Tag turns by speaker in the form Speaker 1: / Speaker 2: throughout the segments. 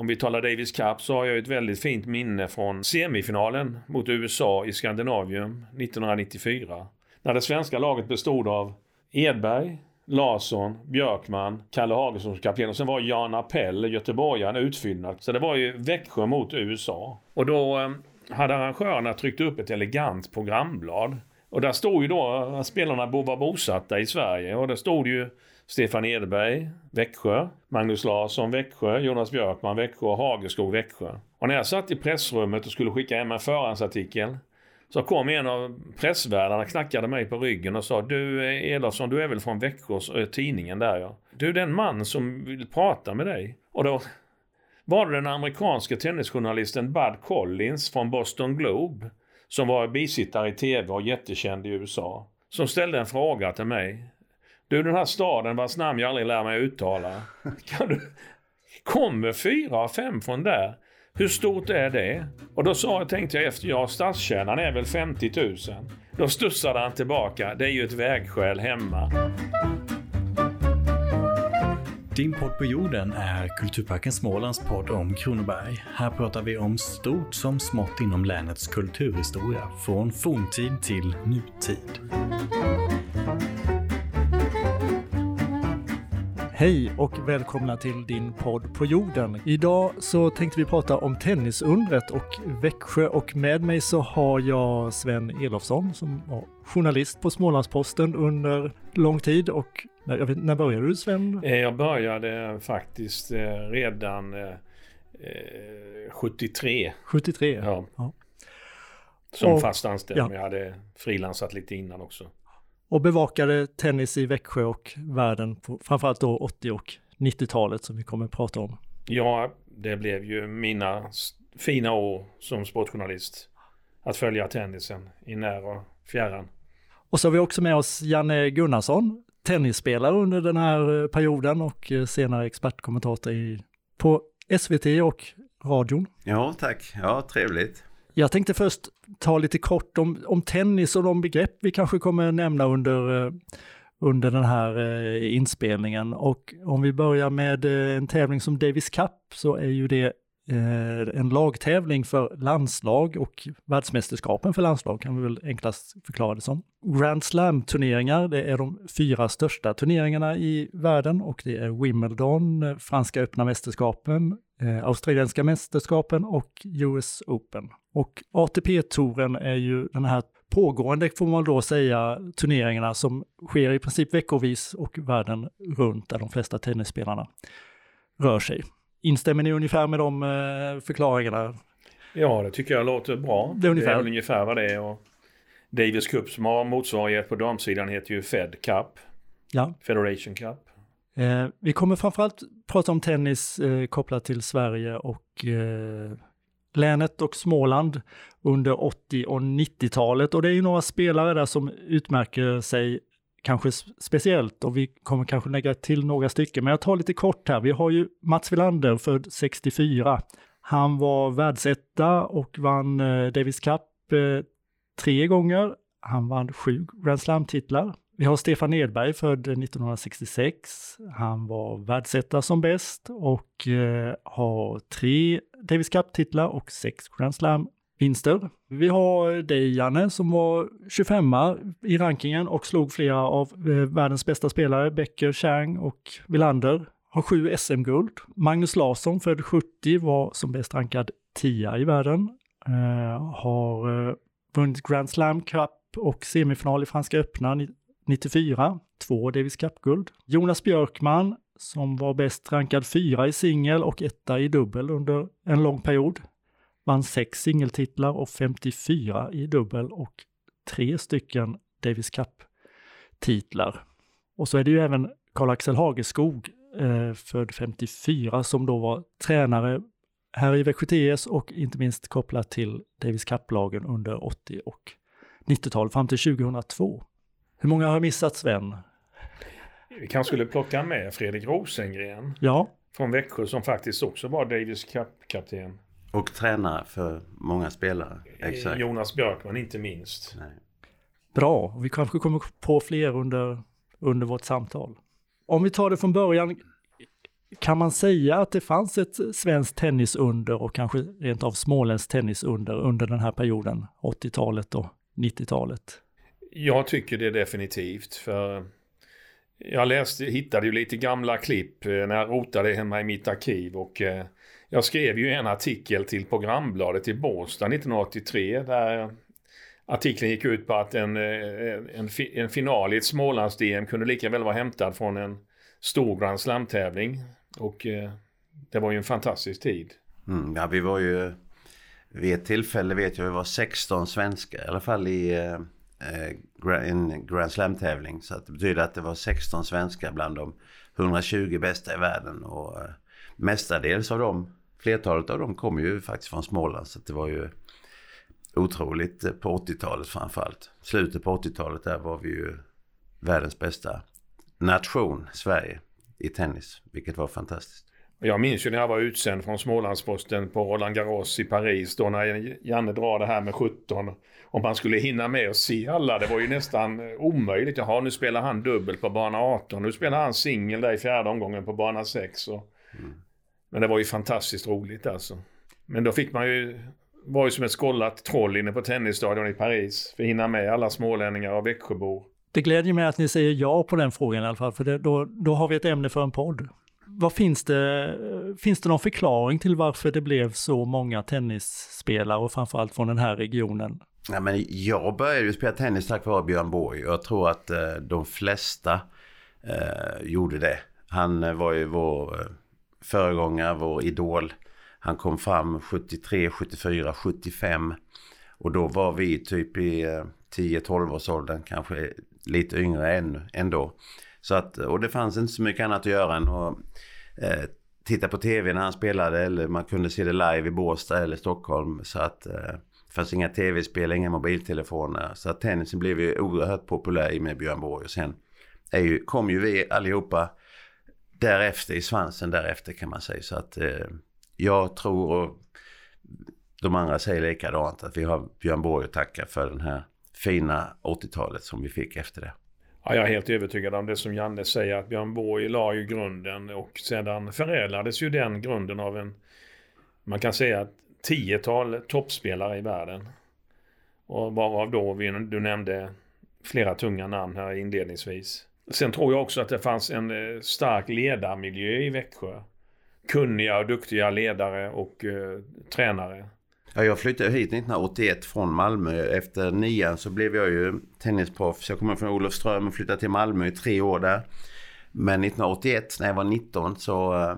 Speaker 1: om vi talar Davis Cup så har jag ett väldigt fint minne från semifinalen mot USA i Skandinavium 1994. När det svenska laget bestod av Edberg, Larsson, Björkman, Kalle Hagelsson som kapten och sen var Jan Appell, göteborgaren, utfyllnad. Så det var ju Växjö mot USA. Och då eh, hade arrangörerna tryckt upp ett elegant programblad. Och där stod ju då att spelarna var bosatta i Sverige och där stod ju Stefan Edberg, Växjö, Magnus Larsson, Växjö, Jonas Björkman, Växjö och Hageskog, Växjö. Och när jag satt i pressrummet och skulle skicka hem en förhandsartikel så kom en av pressvärdarna, knackade mig på ryggen och sa Du eh, Elofsson, du är väl från Växjös eh, tidningen där ja. Du är den man som vill prata med dig. Och då var det den amerikanske tennisjournalisten Bud Collins från Boston Globe som var bisittare i TV och jättekänd i USA. Som ställde en fråga till mig. Du den här staden vars namn jag aldrig lär mig uttala. Kan du... Kommer fyra av fem från där? Hur stort är det? Och då sa, tänkte jag efter, ja stadskärnan är väl 50 000. Då studsade han tillbaka, det är ju ett vägskäl hemma.
Speaker 2: Din podd på jorden är Kulturparken Smålands podd om Kronoberg. Här pratar vi om stort som smått inom länets kulturhistoria, från forntid till nutid.
Speaker 3: Hej och välkomna till din podd på jorden. Idag så tänkte vi prata om tennisundret och Växjö och med mig så har jag Sven Elofsson som var journalist på Smålandsposten under lång tid och jag vet, när började du Sven?
Speaker 1: Eh, jag började faktiskt eh, redan 73.
Speaker 3: Eh, 73?
Speaker 1: Ja. ja. Som och, fast anställd, ja. men jag hade frilansat lite innan också
Speaker 3: och bevakade tennis i Växjö och världen på framförallt då 80 och 90-talet som vi kommer att prata om.
Speaker 1: Ja, det blev ju mina fina år som sportjournalist. Att följa tennisen i när och fjärran.
Speaker 3: Och så har vi också med oss Janne Gunnarsson, tennisspelare under den här eh, perioden och eh, senare expertkommentator i, på SVT och radion.
Speaker 4: Ja, tack. Ja, trevligt.
Speaker 3: Jag tänkte först ta lite kort om, om tennis och de begrepp vi kanske kommer nämna under, eh, under den här eh, inspelningen. Och om vi börjar med eh, en tävling som Davis Cup så är ju det en lagtävling för landslag och världsmästerskapen för landslag kan vi väl enklast förklara det som. Grand Slam-turneringar, det är de fyra största turneringarna i världen och det är Wimbledon, Franska öppna mästerskapen, eh, australienska mästerskapen och US Open. Och ATP-touren är ju den här pågående, får man då säga, turneringarna som sker i princip veckovis och världen runt där de flesta tennisspelarna rör sig. Instämmer ni ungefär med de eh, förklaringarna?
Speaker 1: Ja, det tycker jag låter bra. Det är, ungefär. det är ungefär vad det är. Och Davis Cup som har motsvarighet på damsidan heter ju Fed Cup.
Speaker 3: Ja.
Speaker 1: Federation Cup.
Speaker 3: Eh, vi kommer framförallt prata om tennis eh, kopplat till Sverige och eh, länet och Småland under 80 och 90-talet. Och det är ju några spelare där som utmärker sig kanske speciellt och vi kommer kanske lägga till några stycken. Men jag tar lite kort här. Vi har ju Mats Wilander född 64. Han var världsetta och vann eh, Davis Cup eh, tre gånger. Han vann sju Grand Slam-titlar. Vi har Stefan Edberg född 1966. Han var världsetta som bäst och eh, har tre Davis Cup-titlar och sex Grand Slam-vinster. Vi har eh, dig Janne som var 25 i rankingen och slog flera av eh, världens bästa spelare, Becker, Chang och Villander. Har sju SM-guld. Magnus Larsson, född 70, var som bäst rankad 10 i världen. Eh, har eh, vunnit Grand Slam Cup och semifinal i Franska öppna 94, två Davis Cup-guld. Jonas Björkman, som var bäst rankad fyra i singel och etta i dubbel under en lång period, vann sex singeltitlar och 54 i dubbel och tre stycken Davis Cup-titlar. Och så är det ju även Karl-Axel Hageskog, eh, född 54, som då var tränare här i Växjö TS och inte minst kopplat till Davis Cup-lagen under 80 och 90-talet fram till 2002. Hur många har missat Sven?
Speaker 1: Vi kanske skulle plocka med Fredrik Rosengren.
Speaker 3: Ja.
Speaker 1: Från Växjö som faktiskt också var Davis Cup-kapten.
Speaker 4: Och tränare för många spelare.
Speaker 1: Exakt. Jonas Björkman inte minst. Nej.
Speaker 3: Bra, vi kanske kommer på fler under, under vårt samtal. Om vi tar det från början. Kan man säga att det fanns ett svenskt tennisunder och kanske rent av småländskt tennisunder under den här perioden, 80-talet och 90-talet?
Speaker 1: Jag tycker det definitivt. För jag läste, hittade ju lite gamla klipp eh, när jag rotade hemma i mitt arkiv och eh, jag skrev ju en artikel till programbladet i Båstad 1983 där artikeln gick ut på att en, eh, en, en final i ett Smålands-DM kunde lika väl vara hämtad från en stor Grand Slam-tävling. Och det var ju en fantastisk tid.
Speaker 4: Mm, ja, vi var ju vid ett tillfälle vet jag vi var 16 svenskar i alla fall i eh, Eh, en Grand Slam-tävling. Så att det betyder att det var 16 svenskar bland de 120 bästa i världen. Och eh, mestadels av dem, flertalet av dem kommer ju faktiskt från Småland. Så det var ju otroligt eh, på 80-talet framförallt. Slutet på 80-talet där var vi ju världens bästa nation, Sverige, i tennis. Vilket var fantastiskt.
Speaker 1: Jag minns ju när jag var utsänd från Smålandsposten på Roland Garros i Paris då när Janne drar det här med 17. Om man skulle hinna med att se alla, det var ju nästan omöjligt. Jaha, nu spelar han dubbel på bana 18, nu spelar han singel där i fjärde omgången på bana 6. Och... Mm. Men det var ju fantastiskt roligt alltså. Men då fick man ju, var ju som ett skållat troll inne på tennisstadion i Paris för att hinna med alla smålänningar och Växjöbor.
Speaker 3: Det glädjer mig att ni säger ja på den frågan i alla fall, för det, då, då har vi ett ämne för en podd vad finns det, finns det någon förklaring till varför det blev så många tennisspelare och framförallt från den här regionen?
Speaker 4: Ja, men jag började ju spela tennis tack vare Björn Borg och jag tror att eh, de flesta eh, gjorde det. Han eh, var ju vår eh, föregångare, vår idol. Han kom fram 73, 74, 75 och då var vi typ i eh, 10-12 års åldern, kanske lite yngre än, ändå. Så att, och det fanns inte så mycket annat att göra än att eh, titta på tv när han spelade eller man kunde se det live i Båstad eller Stockholm. Så att eh, fanns inga tv-spel, inga mobiltelefoner. Så att tennisen blev ju oerhört populär i med Björn Borg. Och sen är ju, kom ju vi allihopa därefter i svansen därefter kan man säga. Så att eh, jag tror och de andra säger likadant att vi har Björn Borg att tacka för den här fina 80-talet som vi fick efter det.
Speaker 1: Ja, jag är helt övertygad om det som Janne säger att Björn Borg la ju grunden och sedan förädlades ju den grunden av en, man kan säga att tiotal toppspelare i världen. Och varav då, du nämnde flera tunga namn här inledningsvis. Sen tror jag också att det fanns en eh, stark ledarmiljö i Växjö. Kunniga och duktiga ledare och eh, tränare.
Speaker 4: Ja, jag flyttade hit 1981 från Malmö. Efter nian så blev jag ju tennisproffs. Jag kommer från Olofström och flyttade till Malmö i tre år där. Men 1981 när jag var 19 så eh,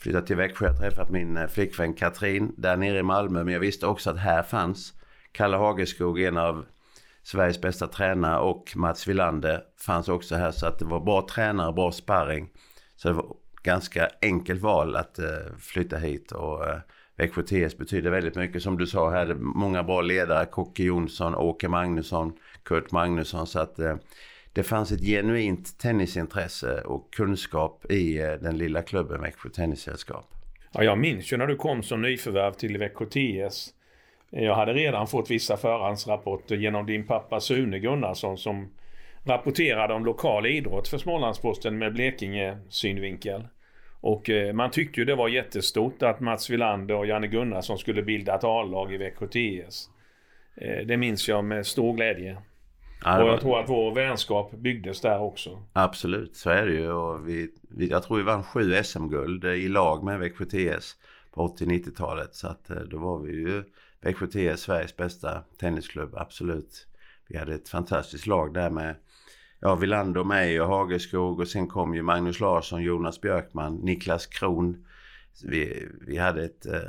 Speaker 4: flyttat till Växjö. Jag träffat min eh, flickvän Katrin där nere i Malmö. Men jag visste också att här fanns Kalle Hageskog, en av Sveriges bästa tränare och Mats Wilander fanns också här. Så att det var bra tränare, bra sparring. Så det var ganska enkelt val att eh, flytta hit. och eh, Växjö TS betyder väldigt mycket. Som du sa här, många bra ledare. Kocke Jonsson, Åke Magnusson, Kurt Magnusson. Så att eh, det fanns ett genuint tennisintresse och kunskap i eh, den lilla klubben Växjö Tennissällskap.
Speaker 1: Ja, jag minns ju när du kom som nyförvärv till Växjö TS. Jag hade redan fått vissa förhandsrapporter genom din pappa Sune Gunnarsson som rapporterade om lokal idrott för Smålandsposten med Blekinge synvinkel. Och eh, man tyckte ju det var jättestort att Mats Wilander och Janne Gunnarsson skulle bilda ett A-lag i Växjö TS. Eh, det minns jag med stor glädje. Ja, och jag tror att vår vänskap byggdes där också.
Speaker 4: Absolut, så är det ju. Och vi, vi, jag tror vi vann sju SM-guld i lag med Växjö TS på 80-90-talet. Så att eh, då var vi ju Växjö TS Sveriges bästa tennisklubb, absolut. Vi hade ett fantastiskt lag där med ja, Villander, mig och Hageskog och sen kom ju Magnus Larsson, Jonas Björkman, Niklas Kron. Vi, vi hade ett eh,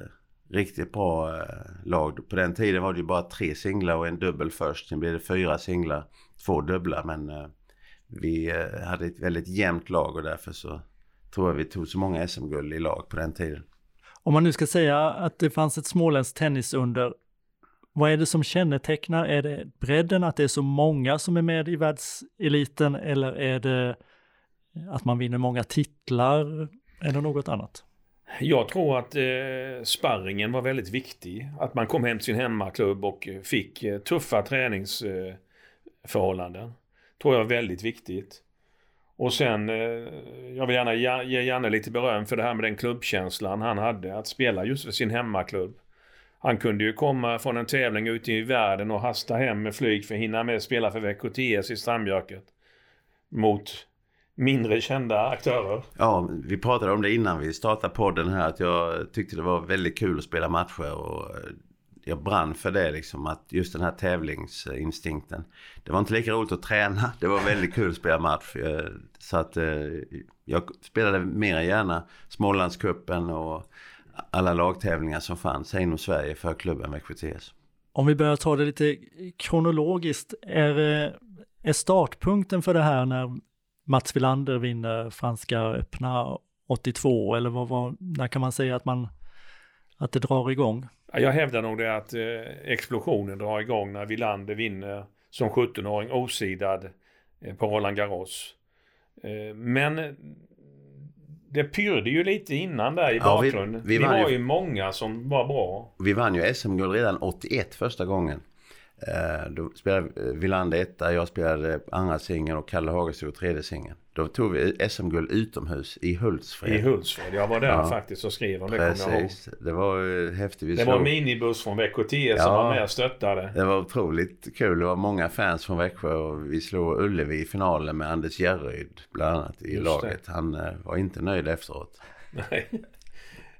Speaker 4: riktigt bra eh, lag. På den tiden var det ju bara tre singlar och en dubbel först. Sen blev det fyra singlar, två dubbla. Men eh, vi eh, hade ett väldigt jämnt lag och därför så tror jag vi tog så många SM-guld i lag på den tiden.
Speaker 3: Om man nu ska säga att det fanns ett småländskt tennisunder vad är det som kännetecknar? Är det bredden, att det är så många som är med i världseliten eller är det att man vinner många titlar eller något annat?
Speaker 1: Jag tror att eh, sparringen var väldigt viktig. Att man kom hem till sin hemmaklubb och fick eh, tuffa träningsförhållanden. Eh, tror jag är väldigt viktigt. Och sen, eh, jag vill gärna ge Janne lite beröm för det här med den klubbkänslan han hade. Att spela just för sin hemmaklubb. Han kunde ju komma från en tävling ute i världen och hasta hem med flyg för att hinna med att spela för Växjö TS i Strandbjörket. Mot mindre kända aktörer.
Speaker 4: Ja, vi pratade om det innan vi startade podden här. Att jag tyckte det var väldigt kul att spela matcher. Och eh, jag brann för det liksom. Att just den här tävlingsinstinkten. Det var inte lika roligt att träna. Det var väldigt kul att spela match. Eh, så att eh, jag spelade mer gärna Smålandskuppen och alla lagtävlingar som fanns inom Sverige för klubben Växjö TS.
Speaker 3: Om vi börjar ta det lite kronologiskt. Är, är startpunkten för det här när Mats Wilander vinner Franska öppna 82 eller vad var, när kan man säga att man att det drar igång?
Speaker 1: Jag hävdar nog det att eh, explosionen drar igång när Wilander vinner som 17-åring osidad eh, på Roland Garros. Eh, men det pyrde ju lite innan där i ja, bakgrunden. Vi, vi, vi var ju många som var bra.
Speaker 4: Vi vann ju SM-guld redan 81 första gången. Eh, då spelade Wilander etta, jag spelade andra singeln och Kalle Hagestad tredje singeln. Då tog vi SM-guld utomhus i Hultsfred.
Speaker 1: I Hultsfred, jag var där ja. faktiskt och skrev om det
Speaker 4: Precis. Det var häftigt. Vi
Speaker 1: det slog... var en minibuss från Växjö TS ja, som var med och stöttade.
Speaker 4: Det var otroligt kul. Det var många fans från Växjö och vi slog Ullevi i finalen med Anders Järryd bland annat i Just laget. Det. Han uh, var inte nöjd efteråt.
Speaker 1: Nej.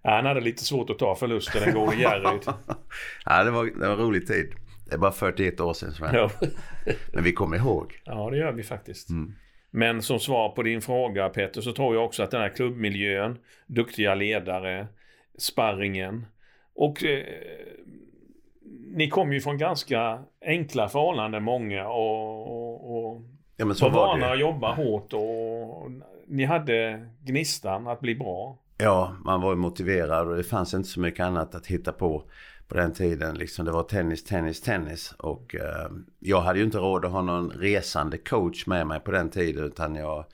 Speaker 1: Ja, han hade lite svårt att ta förlusten den gode Järryd.
Speaker 4: ja, det var, det var en rolig tid. Det är bara 41 år sedan Sven. Ja. Men vi kommer ihåg.
Speaker 1: Ja, det gör vi faktiskt. Mm. Men som svar på din fråga Peter så tror jag också att den här klubbmiljön, duktiga ledare, sparringen och eh, ni kommer ju från ganska enkla förhållanden många och, och, och ja, var vana att jobba hårt och ni hade gnistan att bli bra.
Speaker 4: Ja, man var motiverad och det fanns inte så mycket annat att hitta på på den tiden. Liksom, det var tennis, tennis, tennis. Och eh, jag hade ju inte råd att ha någon resande coach med mig på den tiden. Utan jag,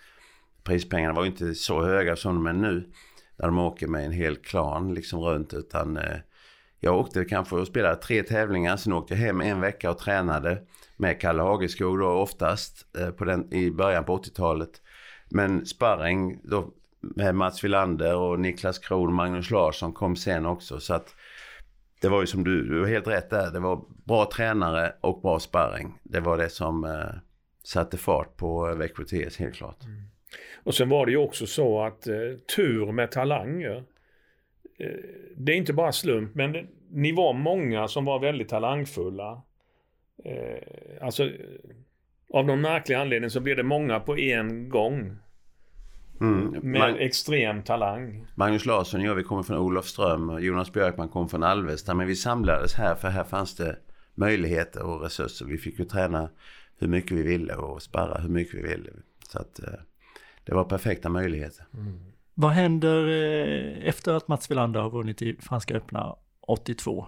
Speaker 4: prispengarna var ju inte så höga som de är nu. Där de åker med en hel klan liksom runt. Utan eh, jag åkte kanske och spelade tre tävlingar. Sen åkte jag hem en vecka och tränade med Kalle Hageskog då oftast eh, på den, i början på 80-talet. Men sparring då med Mats Wilander och Niklas Kron och Magnus Larsson kom sen också. Så att det var ju som du, du var helt rätt där. Det var bra tränare och bra sparring. Det var det som eh, satte fart på eh, Växjö TS helt klart. Mm.
Speaker 1: Och sen var det ju också så att eh, tur med talanger. Eh, det är inte bara slump men ni var många som var väldigt talangfulla. Eh, alltså av någon märklig anledning så blev det många på en gång. Mm. Med Mag extrem talang.
Speaker 4: Magnus Larsson och jag, vi kommer från Olofström. Jonas Björkman kom från Alvesta. Men vi samlades här för här fanns det möjligheter och resurser. Vi fick ju träna hur mycket vi ville och sparra hur mycket vi ville. Så att eh, det var perfekta möjligheter. Mm.
Speaker 3: Vad händer eh, efter att Mats Wilander har vunnit i Franska öppna 82?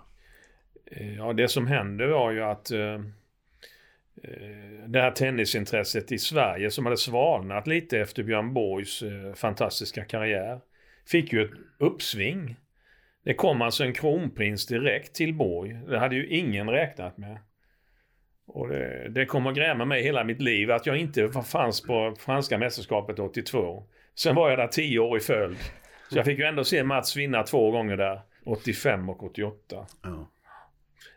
Speaker 1: Eh, ja, det som hände var ju att Eh, det här tennisintresset i Sverige som hade svalnat lite efter Björn Borgs eh, fantastiska karriär fick ju ett uppsving. Det kom alltså en kronprins direkt till Borg. Det hade ju ingen räknat med. Och det, det kommer gräma mig hela mitt liv att jag inte fanns på franska mästerskapet 82. Sen var jag där tio år i följd. Så jag fick ju ändå se Mats vinna två gånger där. 85 och 88. Ja.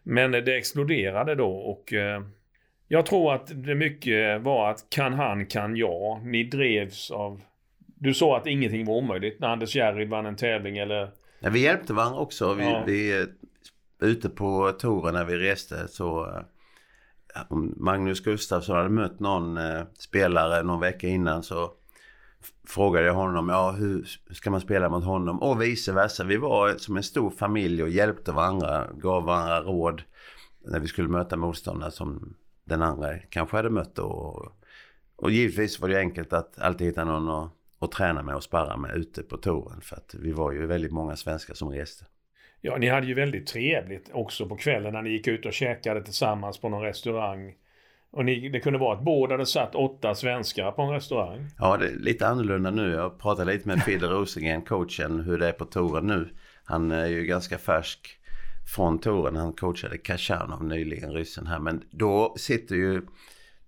Speaker 1: Men det exploderade då och eh, jag tror att det mycket var att kan han, kan jag. Ni drevs av... Du sa att ingenting var omöjligt när Anders Järryd vann en tävling eller...
Speaker 4: Ja, vi hjälpte varandra också. Vi, ja. vi eh, ute på touren när vi reste så... Eh, om Magnus Gustafsson hade mött någon eh, spelare någon vecka innan så frågade jag honom, ja hur ska man spela mot honom? Och vice versa. Vi var som en stor familj och hjälpte varandra, gav varandra råd när vi skulle möta motståndare som den andra kanske hade mött och, och givetvis var det enkelt att alltid hitta någon att, att träna med och sparra med ute på touren. För att vi var ju väldigt många svenskar som reste.
Speaker 1: Ja, ni hade ju väldigt trevligt också på kvällen när ni gick ut och käkade tillsammans på någon restaurang. Och ni, det kunde vara att båda hade satt åtta svenskar på en restaurang.
Speaker 4: Ja, det är lite annorlunda nu. Jag pratade lite med Fidde Rosengren, coachen, hur det är på touren nu. Han är ju ganska färsk från touren. Han coachade Kashanov nyligen, ryssen här. Men då sitter ju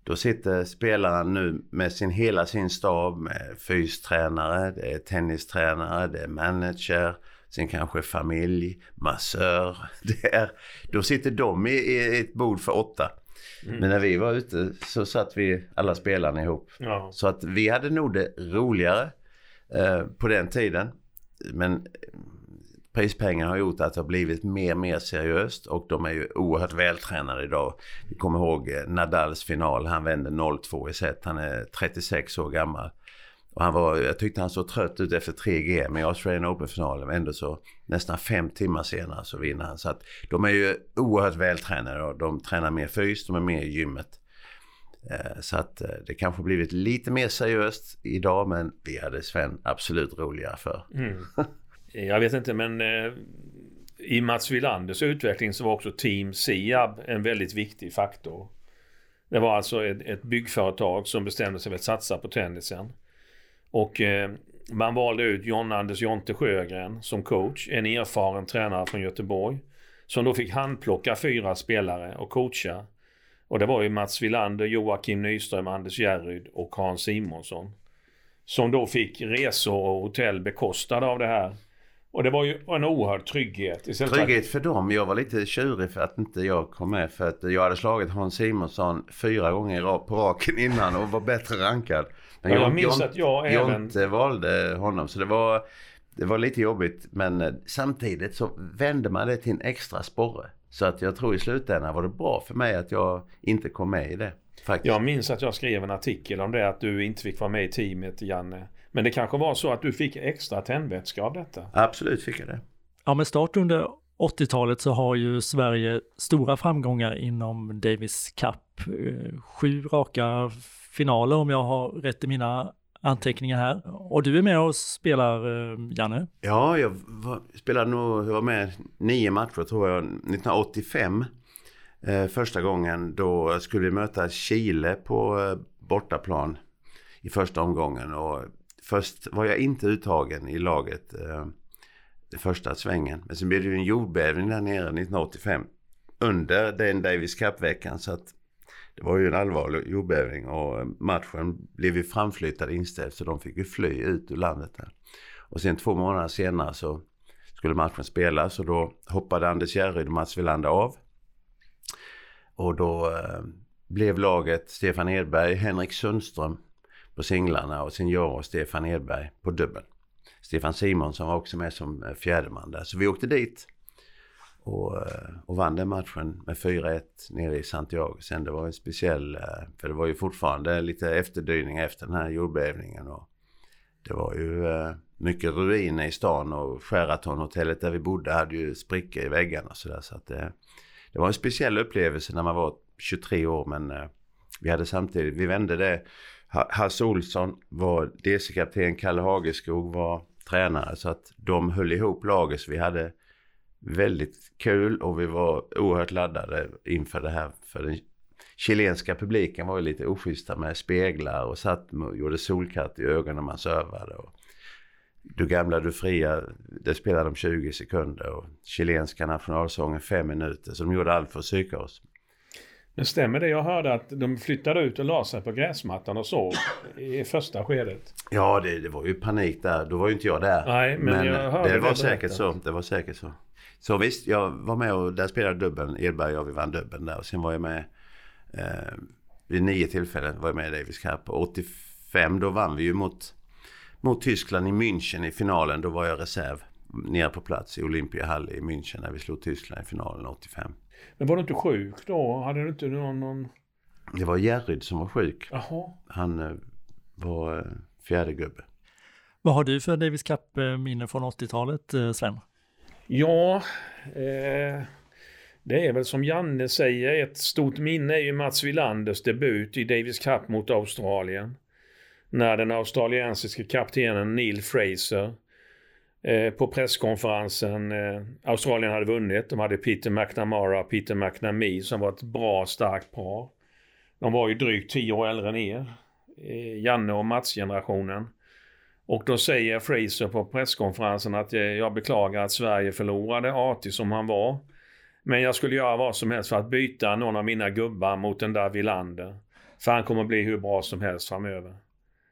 Speaker 4: Då sitter spelaren nu med sin, hela sin stab med fystränare, det är tennistränare, det är manager, sen kanske familj, massör. Det är, då sitter de i, i ett bord för åtta. Mm. Men när vi var ute så satt vi alla spelarna ihop. Ja. Så att vi hade nog det roligare eh, på den tiden. Men prispengar har gjort att det har blivit mer och mer seriöst och de är ju oerhört vältränade idag. Vi kommer ihåg eh, Nadals final, han vände 0-2 i set. Han är 36 år gammal. Och han var, jag tyckte han såg trött ut efter 3 GM i Australian Open-finalen. Ändå så nästan fem timmar senare så vinner han. Så att de är ju oerhört vältränade och de tränar mer fys, de är mer i gymmet. Eh, så att eh, det kanske blivit lite mer seriöst idag men vi hade Sven absolut roligare för. Mm.
Speaker 1: Eh, jag vet inte men eh, i Mats Wilanders utveckling så var också Team Siab en väldigt viktig faktor. Det var alltså ett, ett byggföretag som bestämde sig för att satsa på tennisen. Och eh, man valde ut John-Anders Jonte Sjögren som coach, en erfaren tränare från Göteborg. Som då fick handplocka fyra spelare och coacha. Och det var ju Mats Wilander, Joakim Nyström, Anders Järryd och Hans Simonsson. Som då fick resor och hotell bekostade av det här. Och det var ju en oerhörd trygghet.
Speaker 4: Trygghet för dem. Jag var lite tjurig för att inte jag kom med. För att jag hade slagit Hans Simonsson fyra gånger på raken innan och var bättre rankad.
Speaker 1: Men jag, jag minns att jag
Speaker 4: även... inte valde honom. Så det var, det var lite jobbigt. Men eh, samtidigt så vände man det till en extra sporre. Så att jag tror i slutändan var det bra för mig att jag inte kom med i det.
Speaker 1: Faktiskt. Jag minns att jag skrev en artikel om det att du inte fick vara med i teamet Janne. Men det kanske var så att du fick extra tändvätska av detta?
Speaker 4: Absolut fick jag det.
Speaker 3: Ja, med start under 80-talet så har ju Sverige stora framgångar inom Davis Cup. Eh, sju raka finaler om jag har rätt i mina anteckningar här. Och du är med och spelar, eh, Janne?
Speaker 4: Ja, jag var, spelade nog, jag var med nio matcher tror jag, 1985. Eh, första gången då skulle vi möta Chile på eh, bortaplan i första omgången. Och först var jag inte uttagen i laget eh, första svängen. Men sen blev det ju en jordbävning där nere 1985. Under den Davis Cup-veckan. Så att det var ju en allvarlig jordbävning och eh, matchen blev ju framflyttad inställd så de fick ju fly ut ur landet där. Och sen två månader senare så skulle matchen spelas och då hoppade Anders Järryd och Mats Wilander av. Och då eh, blev laget Stefan Edberg, Henrik Sundström på singlarna och sen jag och Stefan Edberg på dubbel. Stefan Simonsson var också med som eh, fjärdeman där. Så vi åkte dit och, eh, och vann den matchen med 4-1 nere i Santiago. Sen det var en speciell, eh, för det var ju fortfarande lite efterdyning efter den här jordbävningen. Och det var ju mycket ruiner i stan och Sheraton-hotellet där vi bodde hade ju sprickor i väggarna så där. Så att det, det var en speciell upplevelse när man var 23 år men vi hade samtidigt, vi vände det. Hasse Olsson var DC-kapten, Kalle Hageskog var tränare så att de höll ihop laget så vi hade väldigt kul och vi var oerhört laddade inför det här. För den chilenska publiken var ju lite oschyssta med speglar och satt och gjorde solkatt i ögonen när man servade. Och du gamla, du fria, det spelade de 20 sekunder och chilenska nationalsången 5 minuter. Så de gjorde allt för att psyka oss.
Speaker 1: Men stämmer det? Jag hörde att de flyttade ut och la sig på gräsmattan och sov i första skedet.
Speaker 4: Ja, det, det var ju panik där. Då var ju inte jag där.
Speaker 1: Nej, men, men jag hörde
Speaker 4: det. var det säkert så. Det var säkert så. Så visst, jag var med och där spelade dubbeln. Edberg och jag, vi vann dubbeln där. Och sen var jag med eh, vid nio tillfällen var jag med i Davis Cup. Och 85 då vann vi ju mot, mot Tyskland i München i finalen. Då var jag reserv nere på plats i Olympiahall i München när vi slog Tyskland i finalen 85.
Speaker 1: Men var du inte sjuk då? Hade du inte någon... någon...
Speaker 4: Det var Jerryd som var sjuk.
Speaker 1: Jaha.
Speaker 4: Han eh, var eh, fjärde gubbe.
Speaker 3: Vad har du för Davis Cup-minne från 80-talet, eh, Sven?
Speaker 1: Ja, eh, det är väl som Janne säger, ett stort minne är ju Mats Wilanders debut i Davis Cup mot Australien. När den australiensiske kaptenen Neil Fraser Eh, på presskonferensen, eh, Australien hade vunnit. De hade Peter McNamara och Peter McNamee som var ett bra, starkt par. De var ju drygt tio år äldre än er. Eh, Janne och Mats-generationen. Och då säger Fraser på presskonferensen att jag beklagar att Sverige förlorade, artig som han var. Men jag skulle göra vad som helst för att byta någon av mina gubbar mot den där Villander. För han kommer bli hur bra som helst framöver.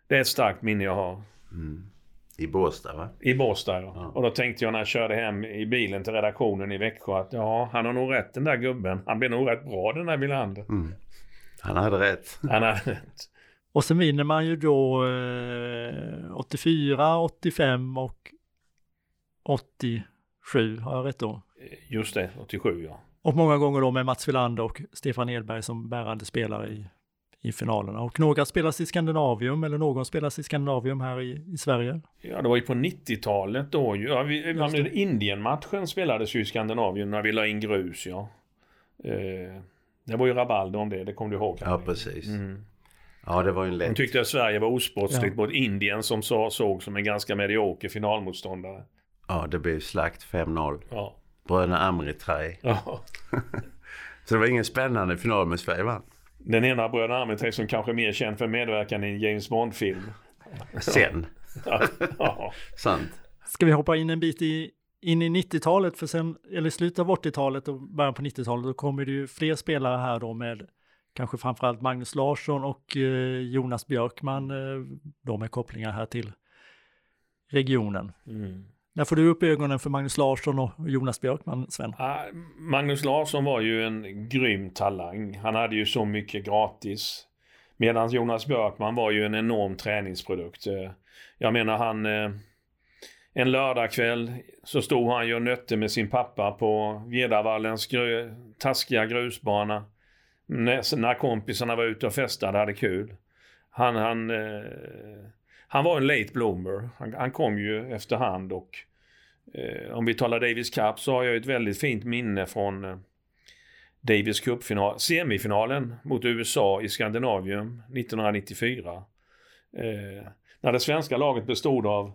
Speaker 1: Det är ett starkt minne jag har.
Speaker 4: Mm. I Båstad va?
Speaker 1: I Båstad ja.
Speaker 4: Ja.
Speaker 1: Och då tänkte jag när jag körde hem i bilen till redaktionen i Växjö att ja, han har nog rätt den där gubben. Han blir nog rätt bra den där Wilander.
Speaker 4: Mm. Han hade rätt.
Speaker 1: Han har rätt.
Speaker 3: Och sen vinner man ju då eh, 84, 85 och 87, har jag rätt då?
Speaker 1: Just det, 87 ja.
Speaker 3: Och många gånger då med Mats Wilander och Stefan Edberg som bärande spelare i, i finalerna. Och några spelas i Skandinavium, eller någon spelas i Skandinavium här i, i Sverige.
Speaker 1: Ja, det var ju på 90-talet då ju. Ja, vi, ja, Indien-matchen spelades ju i Skandinavien när vi la in grus ja. Eh, det var ju rabalder om det, det kommer du ihåg?
Speaker 4: Ja, precis.
Speaker 1: Mm.
Speaker 4: Ja, det var ju en
Speaker 1: De
Speaker 4: lätt...
Speaker 1: tyckte att Sverige var osportsligt
Speaker 3: Ja.
Speaker 1: mot Indien som så, såg som en ganska medioker finalmotståndare.
Speaker 4: Ja, det blev slakt 5-0.
Speaker 1: Ja.
Speaker 4: Bröderna Amritraj.
Speaker 1: ja.
Speaker 4: Så det var ingen spännande final med Sverige vann.
Speaker 1: Den ena bröderna Armitage som kanske är mer känd för medverkan i en James Bond-film.
Speaker 4: Sen.
Speaker 1: Ja. ja.
Speaker 4: Sant.
Speaker 3: Ska vi hoppa in en bit i, in i 90-talet, för sen, eller slutet av 80-talet och början på 90-talet, då kommer det ju fler spelare här då med kanske framförallt Magnus Larsson och eh, Jonas Björkman, eh, då med kopplingar här till regionen.
Speaker 1: Mm.
Speaker 3: När får du upp ögonen för Magnus Larsson och Jonas Björkman, Sven?
Speaker 1: Ah, Magnus Larsson var ju en grym talang. Han hade ju så mycket gratis. Medan Jonas Björkman var ju en enorm träningsprodukt. Eh, jag menar han... Eh, en lördagkväll så stod han ju och nötte med sin pappa på Vedavallens grö, taskiga grusbana. När, när kompisarna var ute och festade hade kul. Han, han, eh, han var en late bloomer. Han, han kom ju efterhand och Eh, om vi talar Davis Cup så har jag ett väldigt fint minne från eh, Davis Cup-final, semifinalen mot USA i Skandinavium 1994. Eh, när det svenska laget bestod av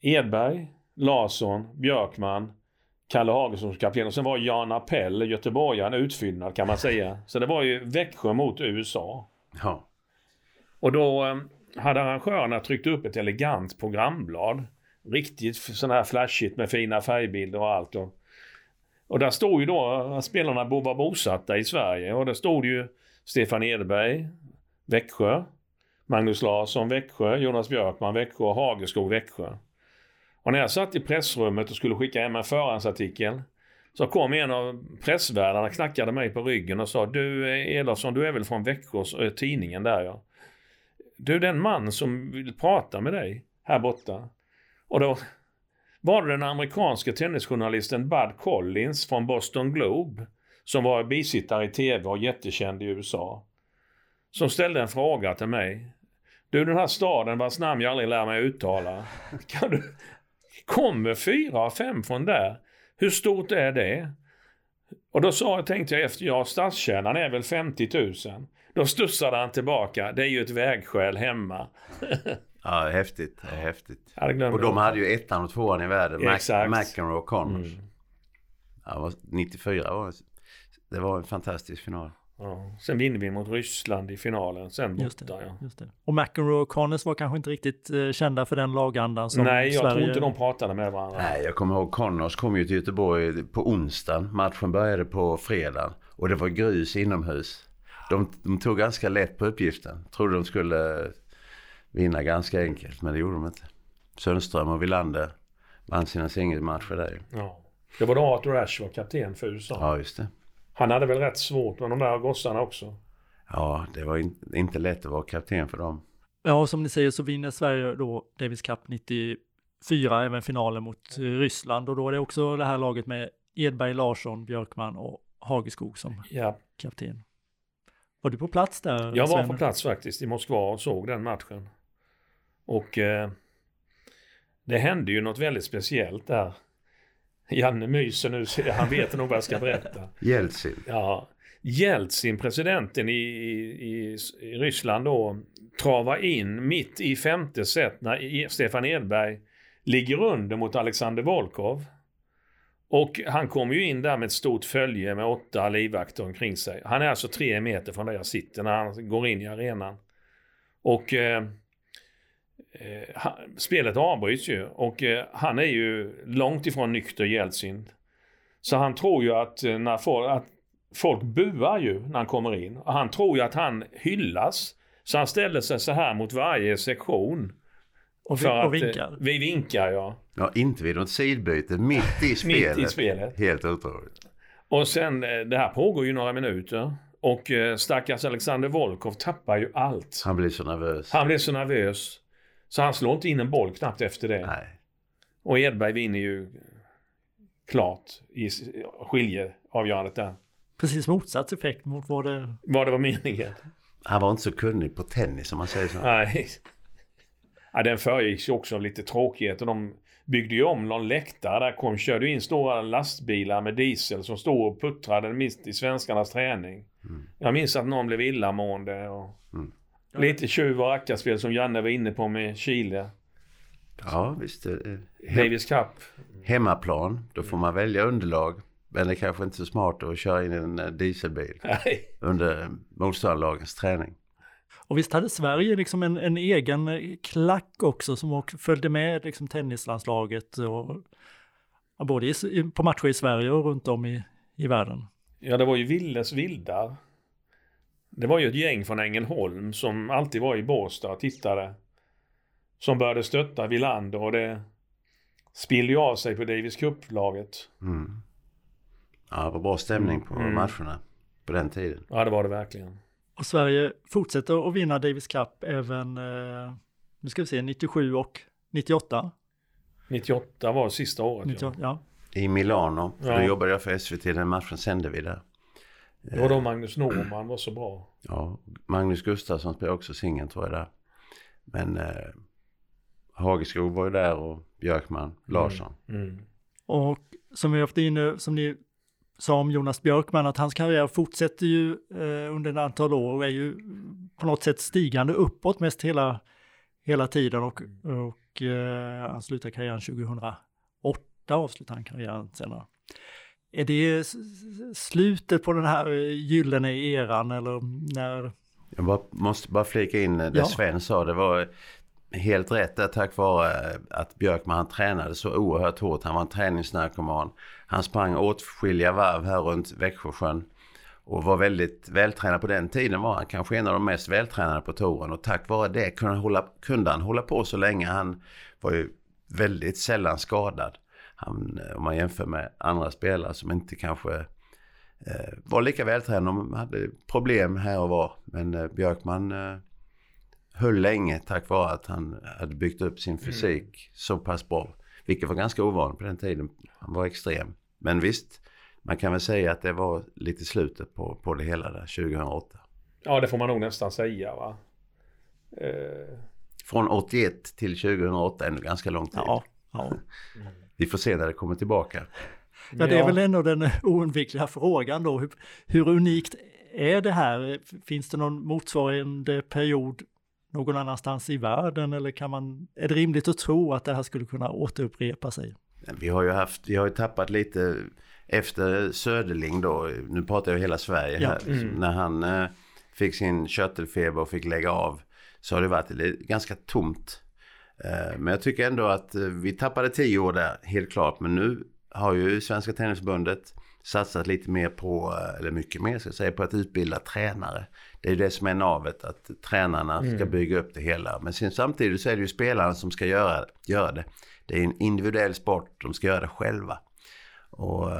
Speaker 1: Edberg, Larsson, Björkman, Kalle Hagesson som kapten och sen var Jan Appell, göteborgaren, utfyllnad kan man säga. Så det var ju Växjö mot USA.
Speaker 4: Ja.
Speaker 1: Och då eh, hade arrangörerna tryckt upp ett elegant programblad. Riktigt sån här flashigt med fina färgbilder och allt. Och, och där stod ju då att spelarna var bosatta i Sverige. Och där stod ju Stefan Edberg, Växjö. Magnus Larsson, Växjö. Jonas Björkman, Växjö. och Hageskog, Växjö. Och när jag satt i pressrummet och skulle skicka hem en förhandsartikel så kom en av pressvärdarna, knackade mig på ryggen och sa Du eh, Elofsson, du är väl från Växjö, eh, tidningen där ja. Du, den man som vill prata med dig här borta. Och då var det den amerikanska tennisjournalisten Bud Collins från Boston Globe som var bisittare i tv och jättekänd i USA. Som ställde en fråga till mig. Du, den här staden vars namn jag aldrig lär mig uttala. Kan du... Kommer fyra av fem från där? Hur stort är det? Och då sa, tänkte jag efter, ja stadskärnan är väl 50 000. Då studsade han tillbaka, det är ju ett vägskäl hemma.
Speaker 4: Ja, häftigt. Häftigt. Och de hade ju ettan och tvåan i världen. Mac-. McEnroe och Connors.
Speaker 1: Mm.
Speaker 4: Ja, vad- 94 var det. Det var en fantastisk final.
Speaker 1: Ja. Sen vinner vi mot Ryssland i finalen, sen
Speaker 3: Just
Speaker 1: borta
Speaker 3: det,
Speaker 1: ja.
Speaker 3: just det. Och McEnroe och Connors var kanske inte riktigt eh, kända för den lagandan som
Speaker 1: Nej, jag
Speaker 3: Sverige...
Speaker 1: tror inte de pratade med varandra.
Speaker 4: Nej, jag kommer ihåg Connors kom ju till Göteborg på onsdagen. Matchen började på fredagen. Och det var grus inomhus. De, de tog ganska lätt på uppgiften. Trodde de skulle vinna ganska enkelt, men det gjorde de inte. Sundström och Wilander vann sina singelmatcher där ju.
Speaker 1: Ja. Det var då Arthur Ashe var kapten för USA.
Speaker 4: Ja, just det.
Speaker 1: Han hade väl rätt svårt med de där gossarna också.
Speaker 4: Ja, det var in, inte lätt att vara kapten för dem.
Speaker 3: Ja, och som ni säger så vinner Sverige då Davis Cup 94, även finalen mot eh, Ryssland. Och då är det också det här laget med Edberg, Larsson, Björkman och Hageskog som
Speaker 1: Ja,
Speaker 3: kapten. Var du på plats där?
Speaker 1: jag var
Speaker 3: Sven?
Speaker 1: på plats faktiskt i Moskva och såg den matchen. Och eh, det hände ju något väldigt speciellt där. Janne myser nu, han vet nog vad jag ska berätta.
Speaker 4: Jeltsin.
Speaker 1: Ja, Jeltsin, presidenten i, i, i Ryssland då, travar in mitt i femte set när Stefan Edberg ligger under mot Alexander Volkov. Och han kommer ju in där med ett stort följe med åtta livvakter omkring sig. Han är alltså tre meter från där jag sitter när han går in i arenan. Och eh, han, spelet avbryts ju och eh, han är ju långt ifrån nykter Jeltsin. Så han tror ju att, eh, när, for, att folk buar ju när han kommer in. Och han tror ju att han hyllas. Så han ställer sig så här mot varje sektion.
Speaker 3: Och, vi,
Speaker 1: För
Speaker 3: och
Speaker 1: att, eh,
Speaker 3: vinkar.
Speaker 1: Vi vinkar ja.
Speaker 4: Ja, inte vid något sidbyte, mitt i spelet.
Speaker 1: Mitt i spelet.
Speaker 4: Helt otroligt.
Speaker 1: Och sen, eh, det här pågår ju några minuter. Och eh, stackars Alexander Volkov tappar ju allt.
Speaker 4: Han blir så nervös.
Speaker 1: Han blir så nervös. Så han slår inte in en boll knappt efter det.
Speaker 4: Nej.
Speaker 1: Och Edberg vinner ju klart i skiljeavgörandet där.
Speaker 3: Precis motsatt effekt mot vad det...
Speaker 1: Vad det var meningen.
Speaker 4: Han var inte så kunnig på tennis om man säger så.
Speaker 1: Nej. Ja, den föregicks ju också av lite tråkigheter. De byggde ju om någon läktare. Där kom, körde in stora lastbilar med diesel som stod och puttrade mitt i svenskarnas träning. Jag minns att någon blev illamående och
Speaker 4: Mm.
Speaker 1: Lite tjuv och rackarspel som Janne var inne på med Chile.
Speaker 4: Ja, visst. eh, He-
Speaker 1: Davis Cup.
Speaker 4: hemmaplan, då får man välja underlag. Men det är kanske inte så smart att köra in en eh, dieselbil
Speaker 1: Nej.
Speaker 4: under motståndarlagens träning.
Speaker 3: Och visst hade Sverige liksom en, en egen eh, klack också som också följde med liksom tennislandslaget och både i, på matcher i Sverige och runt om i, i världen.
Speaker 1: Ja, det var ju Willes vildar. Det var ju ett gäng från Ängelholm som alltid var i Båstad och tittade. Som började stötta Villander och det spillde ju av sig på Davis Cup-laget.
Speaker 4: Mm. Ja, det var bra stämning på
Speaker 1: Mm.
Speaker 4: matcherna på den tiden.
Speaker 1: Ja, det var det verkligen.
Speaker 3: Och Sverige fortsätter att vinna Davis Cup även, eh, nu ska vi se, 97 och 98.
Speaker 1: 98 var sista året.
Speaker 3: 98
Speaker 1: Ja.
Speaker 3: ja.
Speaker 4: I Milano, för då
Speaker 1: Ja.
Speaker 4: jobbade jag för SVT, den matchen sände vi där.
Speaker 1: Det var då Magnus Norman var så bra.
Speaker 4: Ja, Magnus Gustafsson spelade också singeln tror jag där. Men eh, Hageskog var ju där och Björkman, Larsson.
Speaker 1: Mm.
Speaker 3: Och som vi haft inne, som ni sa om Jonas Björkman, att hans karriär fortsätter ju eh, under ett antal år och är ju på något sätt stigande uppåt mest hela, hela tiden och, och eh, han slutar karriären 2008, avslutar han karriären senare. Är det slutet på den här gyllene eran eller när?
Speaker 4: Jag bara, måste bara flika in det
Speaker 3: Ja.
Speaker 4: Sven sa. Det var helt rätt där tack vare att Björkman han tränade så oerhört hårt. Han var en träningsnarkoman. Han sprang åtskilliga varv här runt Växjösjön. Och var väldigt vältränad på den tiden var han kanske en av de mest vältränade på touren. Och tack vare det kunde han hålla, kunde han hålla på så länge. Han var ju väldigt sällan skadad. Han, om man jämför med andra spelare som inte kanske eh, var lika vältränade. De hade problem här och var. Men eh, Björkman eh, höll länge tack vare att han hade byggt upp sin fysik så pass bra. Vilket var ganska ovanligt på den tiden. Han var extrem. Men visst, man kan väl säga att det var lite slutet på, på det hela där 2008.
Speaker 1: Ja, det får man nog nästan säga va. Eh,
Speaker 4: Från 81 till 2008 ändå ganska lång tid.
Speaker 3: Ja, ja.
Speaker 4: Vi får se när det kommer tillbaka.
Speaker 3: ja det är väl ändå den oundvikliga frågan då. Hur, hur unikt är det här? Finns det någon motsvarande period någon annanstans i världen eller kan man, är det rimligt att tro att det här skulle kunna återupprepa sig?
Speaker 4: Vi har ju haft, vi har ju tappat lite efter Söderling då, nu pratar jag hela Sverige
Speaker 3: Ja.
Speaker 4: här,
Speaker 1: Mm.
Speaker 4: när han eh, fick sin körtelfeber och fick lägga av så har det varit lite- ganska tomt. Eh, men jag tycker ändå att eh, vi tappade tio år där, helt klart. Men nu har ju Svenska Tennisförbundet satsat lite mer på, eh, eller mycket mer ska jag säga, på att utbilda tränare. Det är det som är navet, att tränarna ska bygga upp det hela. Men sen, samtidigt så är det ju spelarna som ska göra, göra det. Det är en individuell sport, de ska göra det själva. Och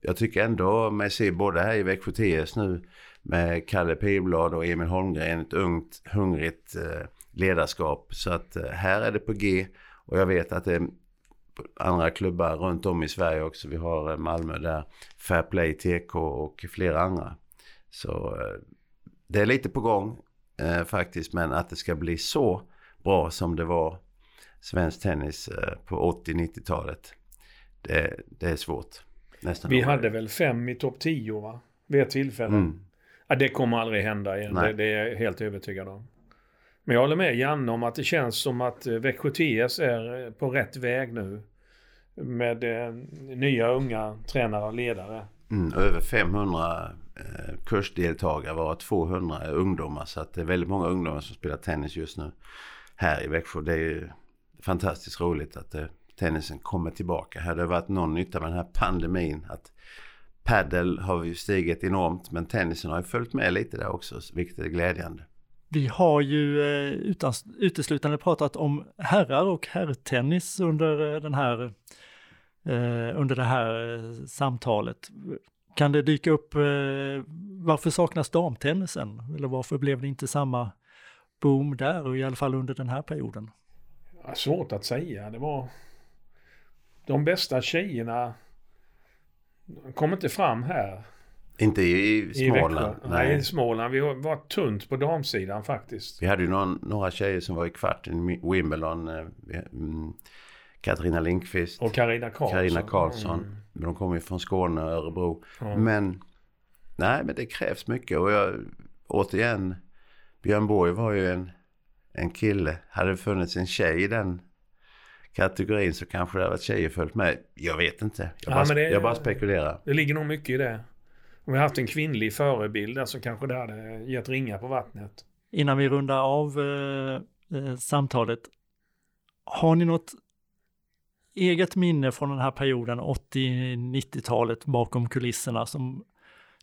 Speaker 4: jag tycker ändå, man ser både här i Växjö TS nu med Kalle Pilblad och Emil Holmgren, ett ungt, hungrigt eh, ledarskap. Så att eh, här är det på G och jag vet att det är andra klubbar runt om i Sverige också. Vi har eh, Malmö där, Fair Play, TK och flera andra. Så eh, det är lite på gång eh, faktiskt, men att det ska bli så bra som det var svensk tennis eh, på 80-90-talet. Det, det är svårt. Nästan
Speaker 1: Vi hade väl fem i topp 10 va? Vid ett tillfälle.
Speaker 4: Mm.
Speaker 1: Ja, det kommer aldrig hända igen. Det, det är jag helt övertygad om. Men jag håller med Janne om att det känns som att eh, Växjö TS är eh, på rätt väg nu. Med eh, nya unga tränare och ledare.
Speaker 4: Mm, över 500 kursdeltagare varav 200 är ungdomar. Så att det är väldigt många ungdomar som spelar tennis just nu här i Växjö. Det är ju fantastiskt roligt att tennisen kommer tillbaka. Hade det varit någon nytta med den här pandemin. Att Paddle har ju stigit enormt men tennisen har ju följt med lite där också vilket är glädjande.
Speaker 3: Vi har ju eh, utan, uteslutande pratat om herrar och herrtennis under eh, den här eh, under det här samtalet. Kan det dyka upp, varför saknas damtennisen? Eller varför blev det inte samma boom där, och i alla fall under den här perioden?
Speaker 1: Ja, svårt att säga. Det var... De bästa tjejerna kom inte fram här.
Speaker 4: Inte i, Småland?
Speaker 1: I nej. nej, i Småland. Vi var tunt på damsidan faktiskt.
Speaker 4: Vi hade ju någon, några tjejer som var i kvarten i Wimbledon. Eh, mm, Katarina Lindqvist.
Speaker 1: Och Karina Karlsson.
Speaker 4: Karina Karlsson. Mm. De kommer ju från Skåne och Örebro. Mm. Men, nej men det krävs mycket. Och jag, återigen, Björn Borg var ju en, en kille. Hade det funnits en tjej i den kategorin så kanske det hade varit tjejer följt med. Jag vet inte. Jag, ja, bara, det, jag bara spekulerar.
Speaker 1: Det ligger nog mycket i det. Om vi haft en kvinnlig förebild där så kanske det hade gett ringar på vattnet.
Speaker 3: Innan vi rundar av eh, eh, samtalet. Har ni något eget minne från den här perioden, 80-90-talet bakom kulisserna som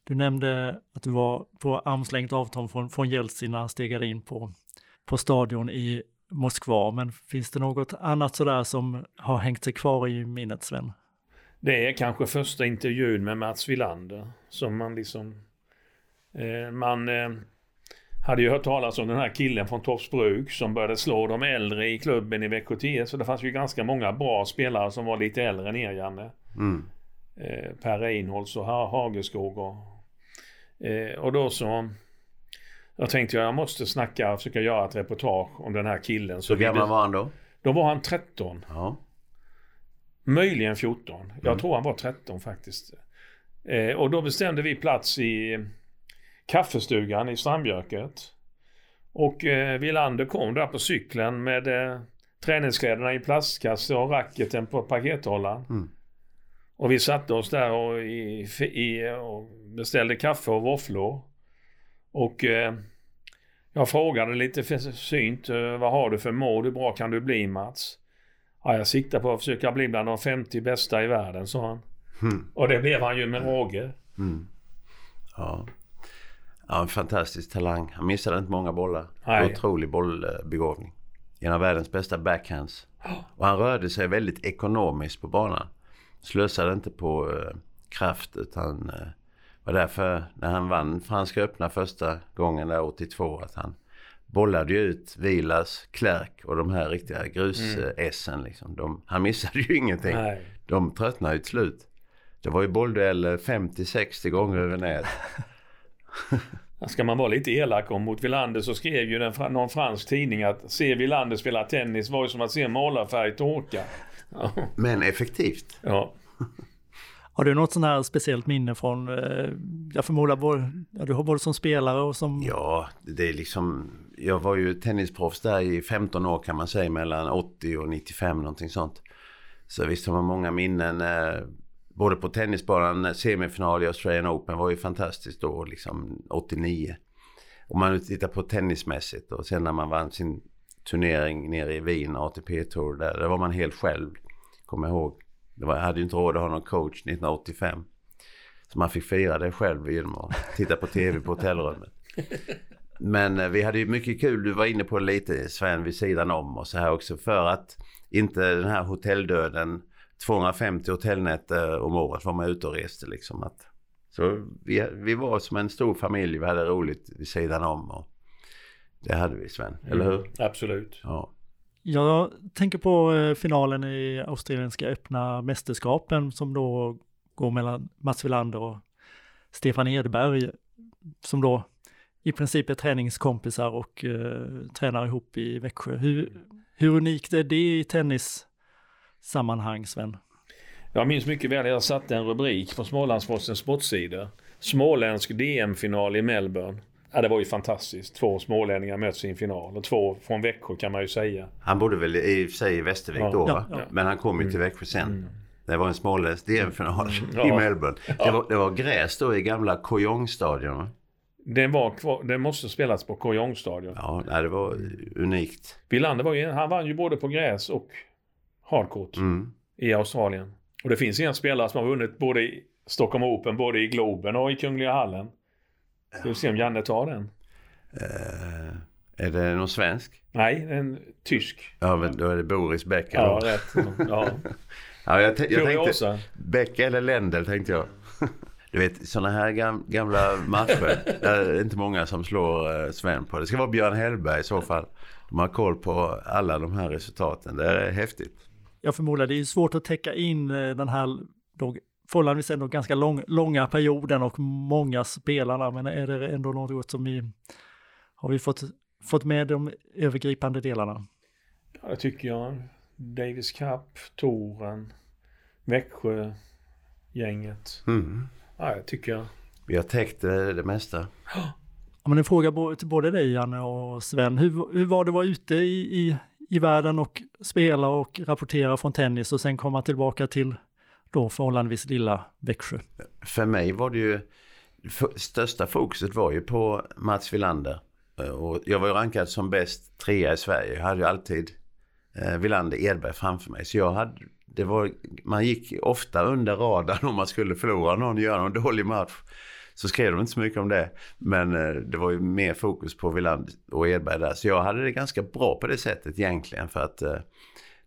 Speaker 3: du nämnde att du var på armslängt avstånd från, från Jeltsin när han stegade in på, på stadion i Moskva. Men finns det något annat sådär som har hängt sig kvar i minnet, Sven?
Speaker 1: Det är kanske första intervjun med Mats Wilander som man liksom... Eh, man eh, hade ju hört talas om den här killen från Tofsbruk som började slå de äldre i klubben i VK10. Så det fanns ju ganska många bra spelare som var lite äldre än er, Janne. Mm. Eh, per Reinholds och Hageskog och... Eh, och då så... Jag tänkte jag måste snacka och försöka göra ett reportage om den här killen.
Speaker 4: Så Hur gammal var han då?
Speaker 1: Då var han 13. Ja. Möjligen 14. Jag mm. tror han var 13 faktiskt. Eh, och då bestämde vi plats i kaffestugan i Strandbjörket. Och eh, Villander kom där på cykeln med eh, träningskläderna i plastkasse och racketen på pakethållaren. Mm. Och vi satte oss där och, i, i, och beställde kaffe och våfflor. Och eh, jag frågade lite försynt, eh, vad har du för mål? Hur bra kan du bli Mats? Ja, jag siktar på att försöka bli bland de 50 bästa i världen, sa han. Mm. Och det blev han ju med råge. Mm.
Speaker 4: Ja. ja, en fantastisk talang. Han missade inte många bollar. Nej. Otrolig bollbegåvning. En av världens bästa backhands. Och han rörde sig väldigt ekonomiskt på banan. Slösade inte på uh, kraft utan uh, var därför när han vann Franska öppna första gången där 82 att han bollade ju ut Vilas, Klerk och de här riktiga grus-essen. Mm. Liksom. han missade ju ingenting. Nej. De tröttnade ju till slut. Det var ju bolldueller 50-60 gånger över nät.
Speaker 1: Ska man vara lite elak om mot Villander så skrev ju den, någon fransk tidning att se Villander spela tennis var ju som att se målarfärg torka.
Speaker 4: Ja. Men effektivt.
Speaker 1: Ja.
Speaker 3: Har du något sånt här speciellt minne från, eh, jag förmodar både, ja, du har både som spelare och som...
Speaker 4: Ja, det är liksom, jag var ju tennisproffs där i 15 år kan man säga, mellan 80 och 95 någonting sånt. Så visst har man många minnen. Eh, både på tennisbanan, semifinal i Australian Open var ju fantastiskt då, liksom 89. Om man tittar på tennismässigt och sen när man vann sin turnering nere i Wien, ATP Tour där, där var man helt själv, kommer jag ihåg. Det var, jag hade ju inte råd att ha någon coach 1985. Så man fick fira det själv genom att titta på tv på hotellrummet. Men eh, vi hade ju mycket kul, du var inne på det lite Sven, vid sidan om och så här också. För att inte den här hotelldöden, 250 hotellnätter om året var man ute och reste liksom. Att, så vi, vi var som en stor familj, vi hade roligt vid sidan om. Och det hade vi Sven, eller hur? Mm,
Speaker 1: absolut.
Speaker 3: Ja. Jag tänker på eh, finalen i Australienska öppna mästerskapen som då går mellan Mats Wilander och Stefan Edberg som då i princip är träningskompisar och uh, tränar ihop i Växjö. Hur, hur unikt är det i tennissammanhang, Sven?
Speaker 1: Jag minns mycket väl, jag satte en rubrik på Smålandspostens sportsida. Småländsk DM-final i Melbourne. Ja, det var ju fantastiskt. Två smålänningar möts i en final. Och två från Växjö kan man ju säga.
Speaker 4: Han bodde väl i och för sig i Västervik ja. då va? Ja, ja. Men han kom ju till mm. Växjö sen. Mm. Det var en småländsk DM-final mm. i Melbourne. Det, var, det var gräs då i gamla Kojong-stadion
Speaker 1: den, var kvar, den måste spelats på Kojong-stadion.
Speaker 4: Ja, nej, det var unikt.
Speaker 1: Wilander var ju, han vann ju både på gräs och hardcourt mm. i Australien. Och det finns en spelare som har vunnit både Stockholm Open både i Globen och i Kungliga hallen. Ska vi se om Janne tar den.
Speaker 4: Eh, är det någon svensk?
Speaker 1: Nej, en tysk.
Speaker 4: Ja, men då är det Boris Becker.
Speaker 1: Ja,
Speaker 4: då.
Speaker 1: rätt. Ja.
Speaker 4: Ja, jag, jag tänkte. Becker eller Lendl tänkte jag. Du vet, sådana här gam- gamla matcher. Det är inte många som slår eh, Sven på. Det ska vara Björn Hellberg i så fall. De har koll på alla de här resultaten. Det är häftigt.
Speaker 3: Jag förmodar det är svårt att täcka in eh, den här då, förhållandevis ändå ganska lång, långa perioden och många spelarna. Men är det ändå något som vi har vi fått, fått med de övergripande delarna?
Speaker 1: Ja, det tycker jag. Davis Cup, Toren, Växjö, gänget.
Speaker 4: Mm.
Speaker 1: Ja, jag tycker jag.
Speaker 4: Vi har täckt det mesta.
Speaker 3: Ja, men en fråga till både dig Janne och Sven. Hur, hur var det att vara ute i, i, i världen och spela och rapportera från tennis och sen komma tillbaka till då förhållandevis lilla Växjö?
Speaker 4: För mig var det ju... För, största fokuset var ju på Mats Wilander. Eh, Och jag var ju rankad som bäst trea i Sverige. Jag hade ju alltid eh, Wilander Edberg framför mig. Så jag hade... Det var, man gick ofta under radarn om man skulle förlora någon, göra någon dålig match. Så skrev de inte så mycket om det. Men eh, det var ju mer fokus på Wilander och Edberg där. Så jag hade det ganska bra på det sättet egentligen. För att eh,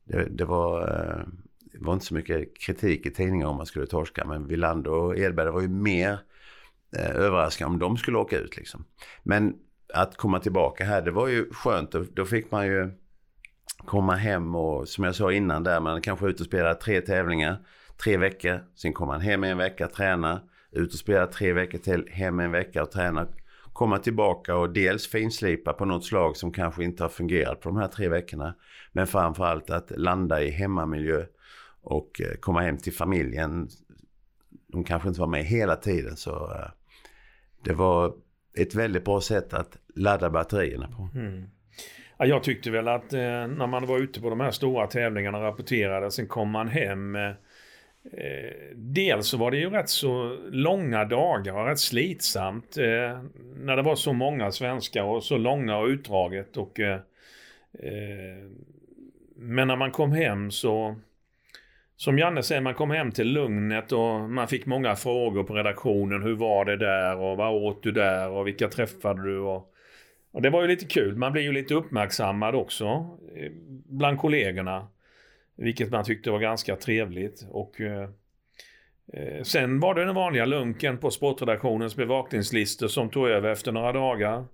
Speaker 4: det, det var... Det var inte så mycket kritik i tidningar om man skulle torska. Men Wilander och Edberg var ju mer överraskande om de skulle åka ut liksom. Men att komma tillbaka här, det var ju skönt. Då fick man ju komma hem och som jag sa innan där, man kanske ut och spela tre tävlingar, tre veckor. Sen kommer man hem en vecka, träna, ut och spela tre veckor till, hem en vecka och träna. Komma tillbaka och dels finslipa på något slag som kanske inte har fungerat på de här tre veckorna. Men framförallt att landa i hemmamiljö och eh, komma hem till familjen. De kanske inte var med hela tiden så eh, det var ett väldigt bra sätt att ladda batterierna på.
Speaker 1: Mm. Ja, jag tyckte väl att eh, när man var ute på de här stora tävlingarna och rapporterade, sen kom man hem. Eh, eh dels så var det ju rätt så långa dagar och rätt slitsamt. Eh, när det var så många svenskar och så långa och utdraget. Och, eh, eh, men när man kom hem så som Janne säger, man kom hem till lugnet och man fick många frågor på redaktionen. Hur var det där och vad åt du där och vilka träffade du? Och, och det var ju lite kul. Man blev ju lite uppmärksammad också eh, bland kollegorna. Vilket man tyckte var ganska trevligt. Och eh, eh, sen var det den vanliga lunken på sportredaktionens bevakningslistor som tog över efter några dagar.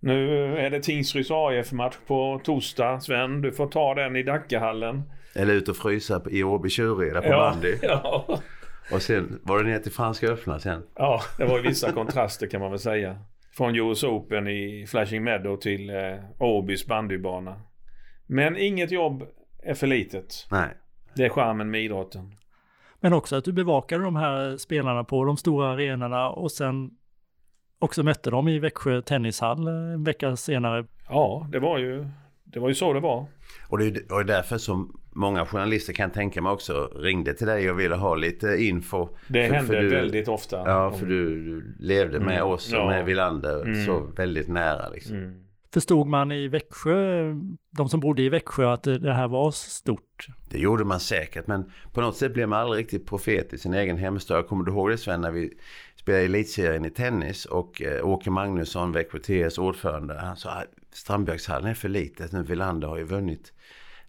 Speaker 1: Nu är det Tingsryds AIF-match på torsdag. Sven, du får ta den i Dackehallen.
Speaker 4: Eller ut och frysa i Åby Tjureda på
Speaker 1: Ja,
Speaker 4: bandy.
Speaker 1: ja.
Speaker 4: Och sen var det ner till Franska öppna sen.
Speaker 1: ja, det var ju vissa kontraster kan man väl säga. Från US Open i Flashing Meadow till eh, Åbys bandybana. Men inget jobb är för litet.
Speaker 4: Nej.
Speaker 1: Det är charmen med idrotten.
Speaker 3: Men också att du bevakade de här spelarna på de stora arenorna och sen också mötte dem i Växjö tennishall eh, en vecka senare.
Speaker 1: Ja, det var ju, det var ju så det var.
Speaker 4: Och det är därför som många journalister kan tänka mig också ringde till dig och ville ha lite info.
Speaker 1: Det
Speaker 4: För-
Speaker 1: hände
Speaker 4: för du-
Speaker 1: väldigt ofta.
Speaker 4: Ja, för du, du levde med
Speaker 1: Mm,
Speaker 4: oss och
Speaker 1: ja.
Speaker 4: med Wilander
Speaker 1: Mm.
Speaker 4: så väldigt nära liksom.
Speaker 1: Mm.
Speaker 3: Förstod man i Växjö, de som bodde i Växjö, att det här var stort?
Speaker 4: Det gjorde man säkert men på något sätt blev man aldrig riktigt profet i sin egen hemstad. Jag kommer du ihåg det Sven när vi spelade elitserien i tennis och eh, Åke Magnusson, Växjö TS ordförande, han sa att Strandbergshallen är för litet nu. Wilander har ju vunnit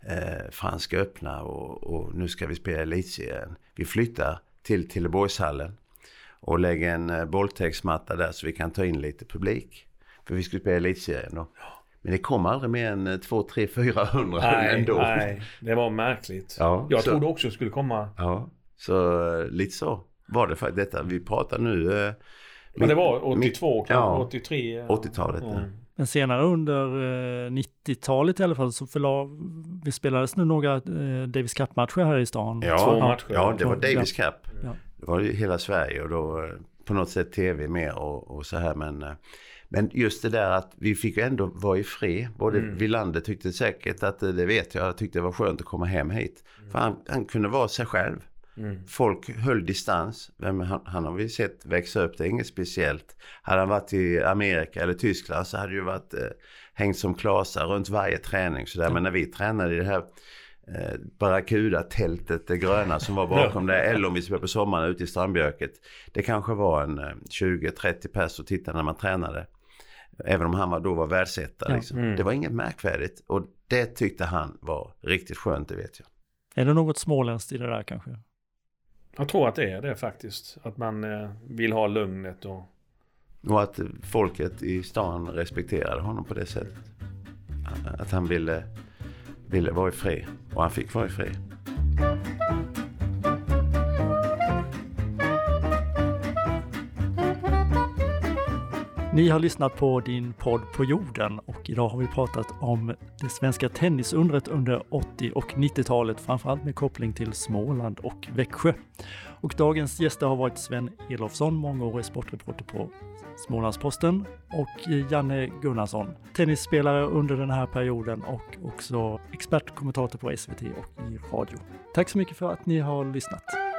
Speaker 4: eh, Franska öppna och, och nu ska vi spela elitserien. Vi flyttar till Tilleborgshallen och lägger en eh, bolltäcksmatta där så vi kan ta in lite publik. För vi skulle spela elitserien då. Men det kom aldrig mer än eh, 2, 3, 400
Speaker 1: Nej,
Speaker 4: ändå.
Speaker 1: nej, det var märkligt.
Speaker 4: Ja,
Speaker 1: jag
Speaker 4: så-
Speaker 1: trodde också det skulle komma.
Speaker 4: Ja, så eh, lite så var det faktiskt. Detta vi pratar nu. eh,
Speaker 1: Men det var 82
Speaker 4: mitt- ja,
Speaker 1: 83. ja.
Speaker 4: 80-talet, ja.
Speaker 1: Mm.
Speaker 3: Men senare under eh, 90-talet i alla fall så förla, vi spelades nu några eh, Davis Cup-matcher här i stan.
Speaker 4: Ja,
Speaker 1: Två
Speaker 4: ja,
Speaker 1: matcher.
Speaker 4: Ja, det var. Davis Cup.
Speaker 3: Ja.
Speaker 4: Det var ju hela Sverige och då eh, på något sätt tv mer och, och så här. Men, eh, men just det där att vi fick ändå vara i fred. Både
Speaker 1: Mm.
Speaker 4: Wilander tyckte säkert att eh, det vet jag, tyckte det var skönt att komma hem hit. För han, han kunde vara sig själv.
Speaker 1: Mm.
Speaker 4: Folk höll distans. Vem, han, han har vi sett växa upp, det är inget speciellt. Hade han varit i Amerika eller Tyskland så hade det ju varit eh, hängt som klasar runt varje träning. Så där. Men när vi tränade i det här eh, Barracuda-tältet, det gröna som var bakom det. Eller om vi spelade på sommaren ute i Strandbjörket. Det kanske var en eh, 20-30 pers och tittade när man tränade. Även om han var, då var världsetta.
Speaker 3: Ja.
Speaker 4: Liksom.
Speaker 1: Mm.
Speaker 4: Det var inget märkvärdigt. Och det tyckte han var riktigt skönt, det vet jag.
Speaker 3: Är det något småländskt i det där kanske?
Speaker 1: Jag tror att det är det faktiskt. Att man eh, vill ha lugnet och...
Speaker 4: Och att folket i stan respekterade honom på det sättet. Att han ville, ville vara i fred. Och han fick vara i fred.
Speaker 3: Ni har lyssnat på din podd på jorden och idag har vi pratat om det svenska tennisundret under 80 och 90-talet, framförallt med koppling till Småland och Växjö. Och dagens gäster har varit Sven Elofsson, mångårig sportreporter på Smålandsposten och Janne Gunnarsson, tennisspelare under den här perioden och också expertkommentator på SVT och i radio. Tack så mycket för att ni har lyssnat.